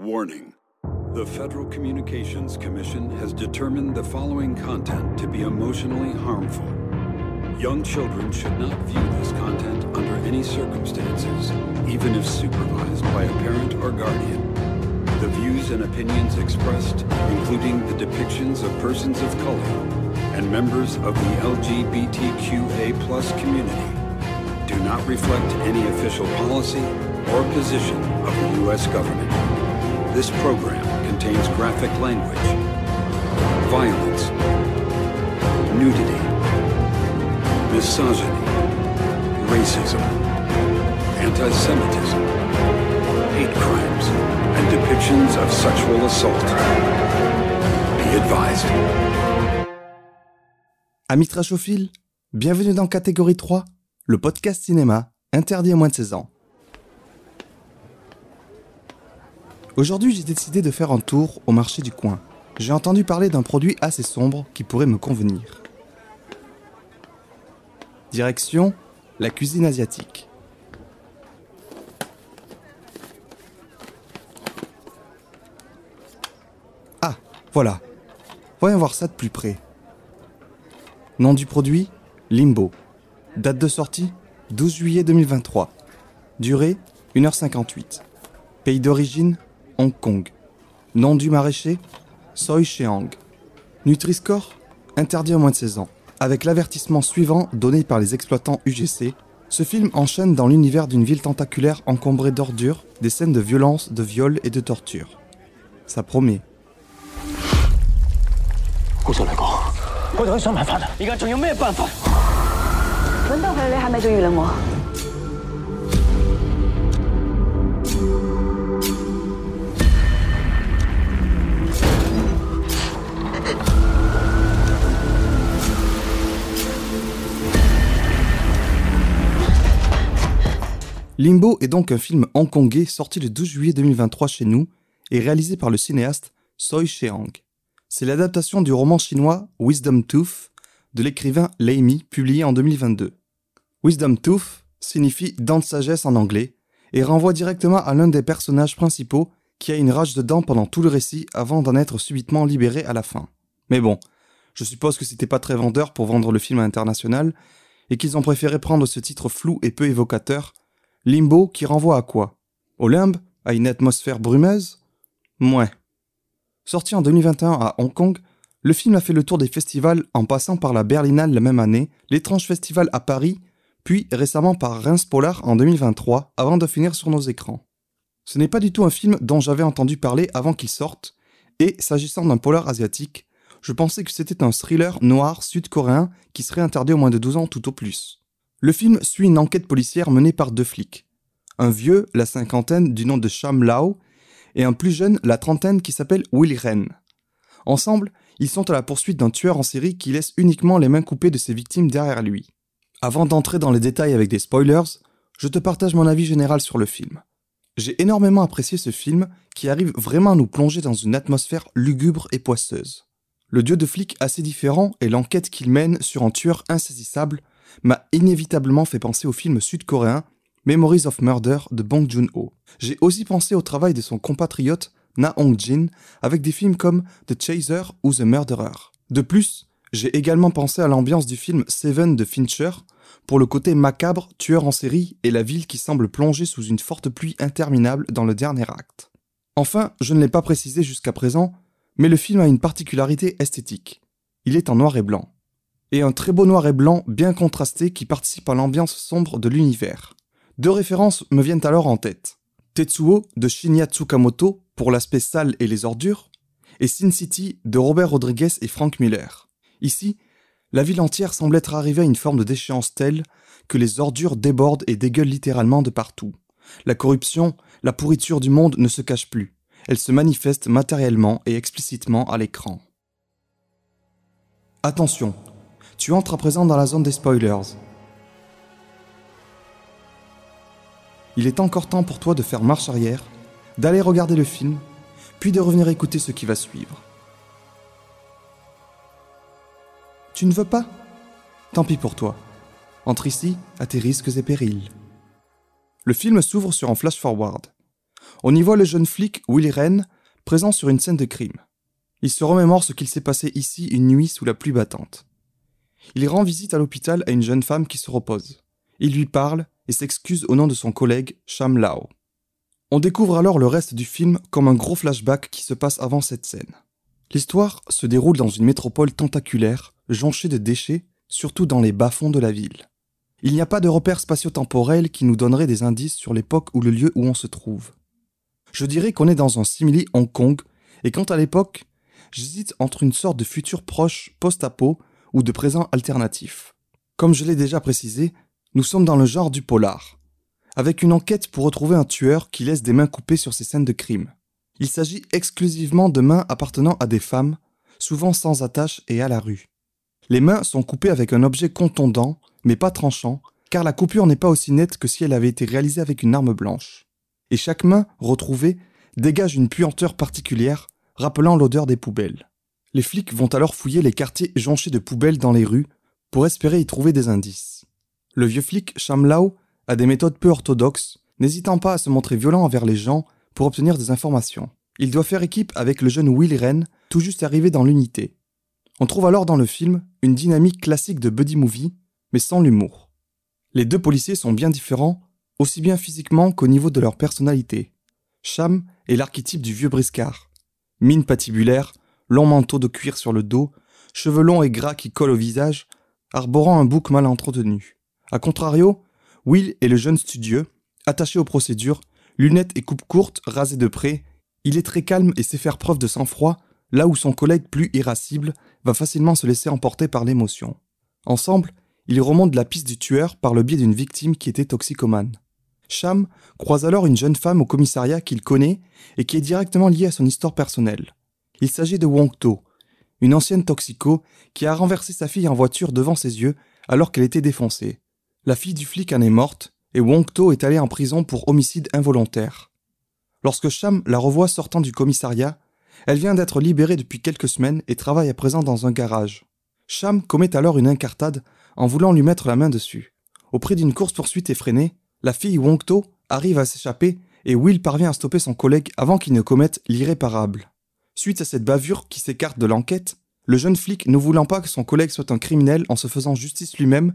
Warning. The Federal Communications Commission has determined the following content to be emotionally harmful. Young children should not view this content under any circumstances, even if supervised by a parent or guardian. The views and opinions expressed, including the depictions of persons of color and members of the LGBTQA community, do not reflect any official policy or position of the U.S. government. This program contains graphic language, violence, nudity, misogyny, racism, anti-Semitism, hate crimes, and depictions of sexual assault. Be advised. Amis trashophiles, bienvenue dans Catégorie 3, le podcast cinéma interdit à moins de 16 ans. Aujourd'hui, j'ai décidé de faire un tour au marché du coin. J'ai entendu parler d'un produit assez sombre qui pourrait me convenir. Direction la cuisine asiatique. Ah, voilà. Voyons voir ça de plus près. Nom du produit Limbo. Date de sortie 12 juillet 2023. Durée 1h58. Pays d'origine Hong Kong. Nom du maraîcher? Soi Sheang. Nutri-Score? Interdit à moins de 16 ans. Avec l'avertissement suivant donné par les exploitants UGC, ce film enchaîne dans l'univers d'une ville tentaculaire encombrée d'ordures, des scènes de violence, de viol et de torture. Ça promet. Limbo est donc un film hongkongais sorti le 12 juillet 2023 chez nous et réalisé par le cinéaste Soi Sheang. C'est l'adaptation du roman chinois Wisdom Tooth de l'écrivain Lei Mi publié en 2022. Wisdom Tooth signifie dent de sagesse en anglais et renvoie directement à l'un des personnages principaux qui a une rage de dents pendant tout le récit avant d'en être subitement libéré à la fin. Mais bon, je suppose que c'était pas très vendeur pour vendre le film à l'international et qu'ils ont préféré prendre ce titre flou et peu évocateur Limbo qui renvoie à quoi? Au limbe À une atmosphère brumeuse? Mouais. Sorti en 2021 à Hong Kong, le film a fait le tour des festivals en passant par la Berlinale la même année, l'étrange festival à Paris, puis récemment par Reims Polar en 2023 avant de finir sur nos écrans. Ce n'est pas du tout un film dont j'avais entendu parler avant qu'il sorte, et s'agissant d'un polar asiatique, je pensais que c'était un thriller noir sud-coréen qui serait interdit au moins de 12 ans tout au plus. Le film suit une enquête policière menée par deux flics. Un vieux, la cinquantaine, du nom de Sham Lao, et un plus jeune, la trentaine, qui s'appelle Will Ren. Ensemble, ils sont à la poursuite d'un tueur en série qui laisse uniquement les mains coupées de ses victimes derrière lui. Avant d'entrer dans les détails avec des spoilers, je te partage mon avis général sur le film. J'ai énormément apprécié ce film qui arrive vraiment à nous plonger dans une atmosphère lugubre et poisseuse. Le dieu de flic assez différent et l'enquête qu'il mène sur un tueur insaisissable m'a inévitablement fait penser au film sud-coréen Memories of Murder de Bong Joon-ho. J'ai aussi pensé au travail de son compatriote Na Hong-jin avec des films comme The Chaser ou The Murderer. De plus, j'ai également pensé à l'ambiance du film Seven de Fincher pour le côté macabre, tueur en série et la ville qui semble plonger sous une forte pluie interminable dans le dernier acte. Enfin, je ne l'ai pas précisé jusqu'à présent, mais le film a une particularité esthétique. Il est en noir et blanc et un très beau noir et blanc bien contrasté qui participe à l'ambiance sombre de l'univers. Deux références me viennent alors en tête. Tetsuo de Shinya Tsukamoto pour l'aspect sale et les ordures, et Sin City de Robert Rodriguez et Frank Miller. Ici, la ville entière semble être arrivée à une forme de déchéance telle que les ordures débordent et dégueulent littéralement de partout. La corruption, la pourriture du monde ne se cache plus. Elle se manifeste matériellement et explicitement à l'écran. Attention, tu entres à présent dans la zone des spoilers. Il est encore temps pour toi de faire marche arrière, d'aller regarder le film, puis de revenir écouter ce qui va suivre. Tu ne veux pas? Tant pis pour toi. Entre ici à tes risques et périls. Le film s'ouvre sur un flash-forward. On y voit le jeune flic Will Wren présent sur une scène de crime. Il se remémore ce qu'il s'est passé ici une nuit sous la pluie battante. Il rend visite à l'hôpital à une jeune femme qui se repose. Il lui parle et s'excuse au nom de son collègue Sham Lao. On découvre alors le reste du film comme un gros flashback qui se passe avant cette scène. L'histoire se déroule dans une métropole tentaculaire, jonchée de déchets, surtout dans les bas-fonds de la ville. Il n'y a pas de repères spatio-temporels qui nous donneraient des indices sur l'époque ou le lieu où on se trouve. Je dirais qu'on est dans un simili Hong Kong, et quant à l'époque, j'hésite entre une sorte de futur proche post-apo ou de présent alternatif. Comme je l'ai déjà précisé, nous sommes dans le genre du polar, avec une enquête pour retrouver un tueur qui laisse des mains coupées sur ses scènes de crime. Il s'agit exclusivement de mains appartenant à des femmes, souvent sans attache et à la rue. Les mains sont coupées avec un objet contondant, mais pas tranchant, car la coupure n'est pas aussi nette que si elle avait été réalisée avec une arme blanche. Et chaque main retrouvée dégage une puanteur particulière, rappelant l'odeur des poubelles. Les flics vont alors fouiller les quartiers jonchés de poubelles dans les rues pour espérer y trouver des indices. Le vieux flic Shamlao a des méthodes peu orthodoxes, n'hésitant pas à se montrer violent envers les gens pour obtenir des informations. Il doit faire équipe avec le jeune Will Wren, tout juste arrivé dans l'unité. On trouve alors dans le film une dynamique classique de buddy movie, mais sans l'humour. Les deux policiers sont bien différents, aussi bien physiquement qu'au niveau de leur personnalité. Sham est l'archétype du vieux briscard. Mine patibulaire, long manteau de cuir sur le dos, cheveux longs et gras qui collent au visage, arborant un bouc mal entretenu. A contrario, Will est le jeune studieux, attaché aux procédures, lunettes et coupe courte, rasé de près. Il est très calme et sait faire preuve de sang-froid, là où son collègue plus irascible va facilement se laisser emporter par l'émotion. Ensemble, ils remontent la piste du tueur par le biais d'une victime qui était toxicomane. Cham croise alors une jeune femme au commissariat qu'il connaît et qui est directement liée à son histoire personnelle. Il s'agit de Wong To, une ancienne toxico qui a renversé sa fille en voiture devant ses yeux alors qu'elle était défoncée. La fille du flic en est morte et Wong To est allé en prison pour homicide involontaire. Lorsque Cham la revoit sortant du commissariat, elle vient d'être libérée depuis quelques semaines et travaille à présent dans un garage. Cham commet alors une incartade en voulant lui mettre la main dessus. Au prix d'une course-poursuite effrénée, la fille Wongto arrive à s'échapper et Will parvient à stopper son collègue avant qu'il ne commette l'irréparable. Suite à cette bavure qui s'écarte de l'enquête, le jeune flic, ne voulant pas que son collègue soit un criminel en se faisant justice lui-même,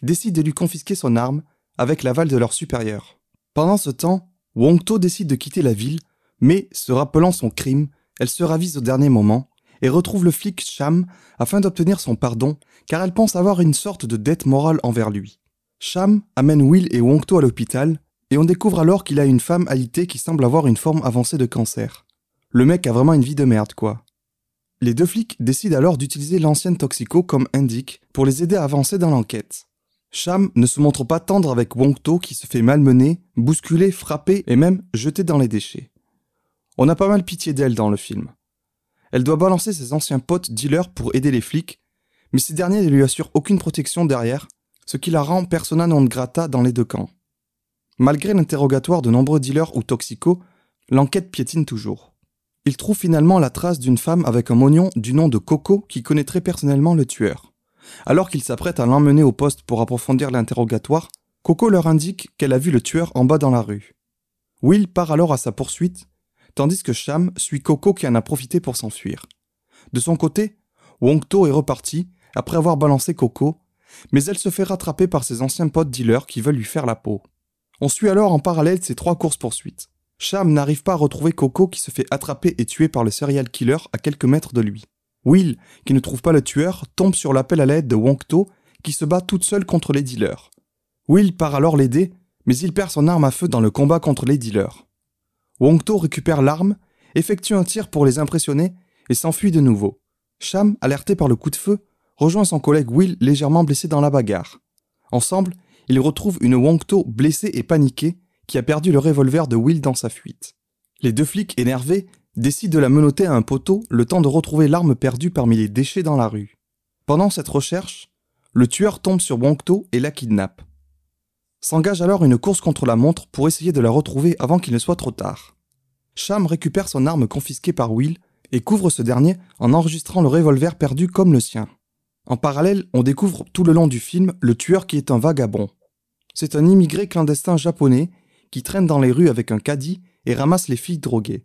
décide de lui confisquer son arme avec l'aval de leur supérieur. Pendant ce temps, Wongto décide de quitter la ville, mais, se rappelant son crime, elle se ravise au dernier moment et retrouve le flic Cham afin d'obtenir son pardon car elle pense avoir une sorte de dette morale envers lui. Cham amène Will et Wongto à l'hôpital et on découvre alors qu'il a une femme alitée qui semble avoir une forme avancée de cancer. Le mec a vraiment une vie de merde quoi. Les deux flics décident alors d'utiliser l'ancienne toxico comme indique pour les aider à avancer dans l'enquête. Cham ne se montre pas tendre avec Wongto qui se fait malmener, bousculer, frapper et même jeter dans les déchets. On a pas mal pitié d'elle dans le film. Elle doit balancer ses anciens potes dealers pour aider les flics, mais ces derniers ne lui assurent aucune protection derrière, ce qui la rend persona non grata dans les deux camps. Malgré l'interrogatoire de nombreux dealers ou toxicos, l'enquête piétine toujours. Il trouve finalement la trace d'une femme avec un mognon du nom de Coco qui connaîtrait personnellement le tueur. Alors qu'il s'apprête à l'emmener au poste pour approfondir l'interrogatoire, Coco leur indique qu'elle a vu le tueur en bas dans la rue. Will part alors à sa poursuite, tandis que Cham suit Coco qui en a profité pour s'enfuir. De son côté, Wongto est reparti après avoir balancé Coco, mais elle se fait rattraper par ses anciens potes dealers qui veulent lui faire la peau. On suit alors en parallèle ces trois courses-poursuites. Cham n'arrive pas à retrouver Coco qui se fait attraper et tuer par le serial killer à quelques mètres de lui. Will, qui ne trouve pas le tueur, tombe sur l'appel à l'aide de Wongto qui se bat toute seule contre les dealers. Will part alors l'aider, mais il perd son arme à feu dans le combat contre les dealers. Wongto récupère l'arme, effectue un tir pour les impressionner et s'enfuit de nouveau. Cham, alerté par le coup de feu, rejoint son collègue Will légèrement blessé dans la bagarre. Ensemble, ils retrouvent une Wongto blessée et paniquée qui a perdu le revolver de Will dans sa fuite. Les deux flics énervés décident de la menotter à un poteau le temps de retrouver l'arme perdue parmi les déchets dans la rue. Pendant cette recherche, le tueur tombe sur Wongto et la kidnappe. S'engage alors une course contre la montre pour essayer de la retrouver avant qu'il ne soit trop tard. Cham récupère son arme confisquée par Will et couvre ce dernier en enregistrant le revolver perdu comme le sien. En parallèle, on découvre tout le long du film le tueur qui est un vagabond. C'est un immigré clandestin japonais qui traîne dans les rues avec un caddie et ramasse les filles droguées.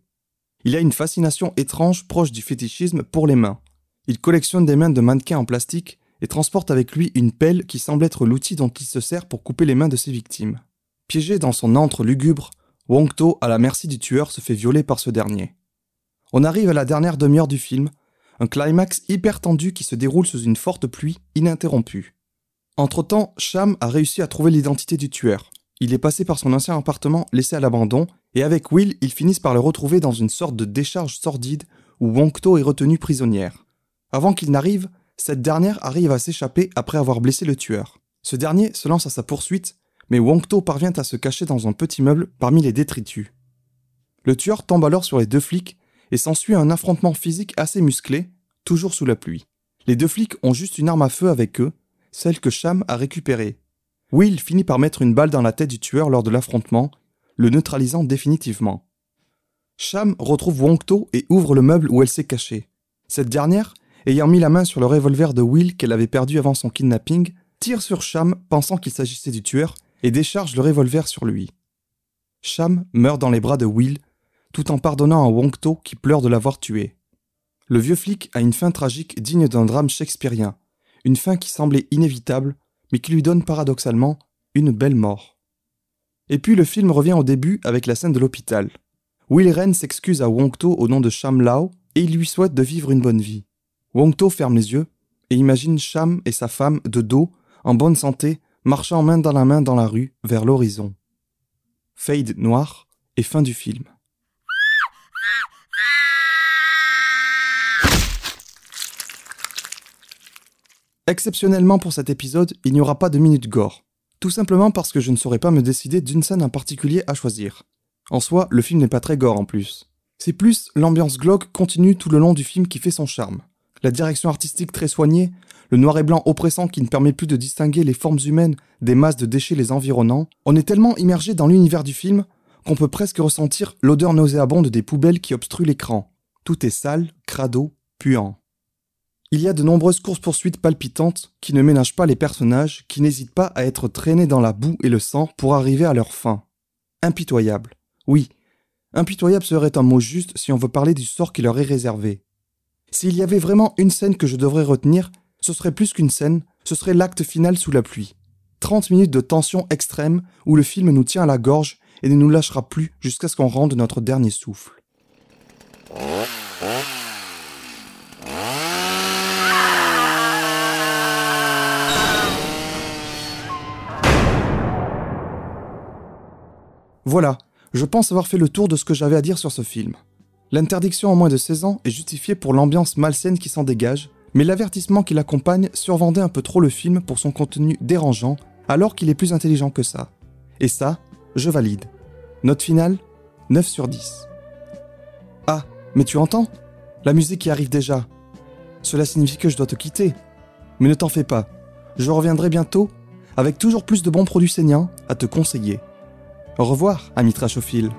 Il a une fascination étrange proche du fétichisme pour les mains. Il collectionne des mains de mannequins en plastique et transporte avec lui une pelle qui semble être l'outil dont il se sert pour couper les mains de ses victimes. Piégé dans son antre lugubre, Wong To, à la merci du tueur, se fait violer par ce dernier. On arrive à la dernière demi-heure du film, un climax hyper tendu qui se déroule sous une forte pluie ininterrompue. Entre-temps, Sham a réussi à trouver l'identité du tueur. Il est passé par son ancien appartement laissé à l'abandon, et avec Will, ils finissent par le retrouver dans une sorte de décharge sordide où Wongto est retenue prisonnière. Avant qu'il n'arrive, cette dernière arrive à s'échapper après avoir blessé le tueur. Ce dernier se lance à sa poursuite, mais Wongto parvient à se cacher dans un petit meuble parmi les détritus. Le tueur tombe alors sur les deux flics et s'ensuit un affrontement physique assez musclé, toujours sous la pluie. Les deux flics ont juste une arme à feu avec eux, celle que Sham a récupérée. Will finit par mettre une balle dans la tête du tueur lors de l'affrontement, le neutralisant définitivement. Sham retrouve Wongto et ouvre le meuble où elle s'est cachée. Cette dernière, ayant mis la main sur le revolver de Will qu'elle avait perdu avant son kidnapping, tire sur Sham pensant qu'il s'agissait du tueur et décharge le revolver sur lui. Sham meurt dans les bras de Will, tout en pardonnant à Wongto qui pleure de l'avoir tué. Le vieux flic a une fin tragique digne d'un drame shakespearien, une fin qui semblait inévitable, mais qui lui donne paradoxalement une belle mort. Et puis le film revient au début avec la scène de l'hôpital. Will Ren s'excuse à Wongto au nom de Sham Lao et il lui souhaite de vivre une bonne vie. Wongto ferme les yeux et imagine Sham et sa femme de dos, en bonne santé, marchant main dans la main dans la rue vers l'horizon. Fade noir et fin du film. Exceptionnellement pour cet épisode, il n'y aura pas de minute gore. Tout simplement parce que je ne saurais pas me décider d'une scène en particulier à choisir. En soi, le film n'est pas très gore en plus. C'est plus l'ambiance glauque continue tout le long du film qui fait son charme. La direction artistique très soignée, le noir et blanc oppressant qui ne permet plus de distinguer les formes humaines des masses de déchets les environnant, on est tellement immergé dans l'univers du film qu'on peut presque ressentir l'odeur nauséabonde des poubelles qui obstruent l'écran. Tout est sale, crado, puant. Il y a de nombreuses courses-poursuites palpitantes qui ne ménagent pas les personnages, qui n'hésitent pas à être traînés dans la boue et le sang pour arriver à leur fin. Impitoyable. Oui, impitoyable serait un mot juste si on veut parler du sort qui leur est réservé. S'il y avait vraiment une scène que je devrais retenir, ce serait plus qu'une scène, ce serait l'acte final sous la pluie. 30 minutes de tension extrême où le film nous tient à la gorge et ne nous lâchera plus jusqu'à ce qu'on rende notre dernier souffle. Voilà, je pense avoir fait le tour de ce que j'avais à dire sur ce film. L'interdiction en moins de 16 ans est justifiée pour l'ambiance malsaine qui s'en dégage, mais l'avertissement qui l'accompagne survendait un peu trop le film pour son contenu dérangeant, alors qu'il est plus intelligent que ça. Et ça, je valide. Note finale 9 sur 10. Ah, mais tu entends? La musique qui arrive déjà. Cela signifie que je dois te quitter. Mais ne t'en fais pas, je reviendrai bientôt avec toujours plus de bons produits saignants à te conseiller. Au revoir, ami trashophiles.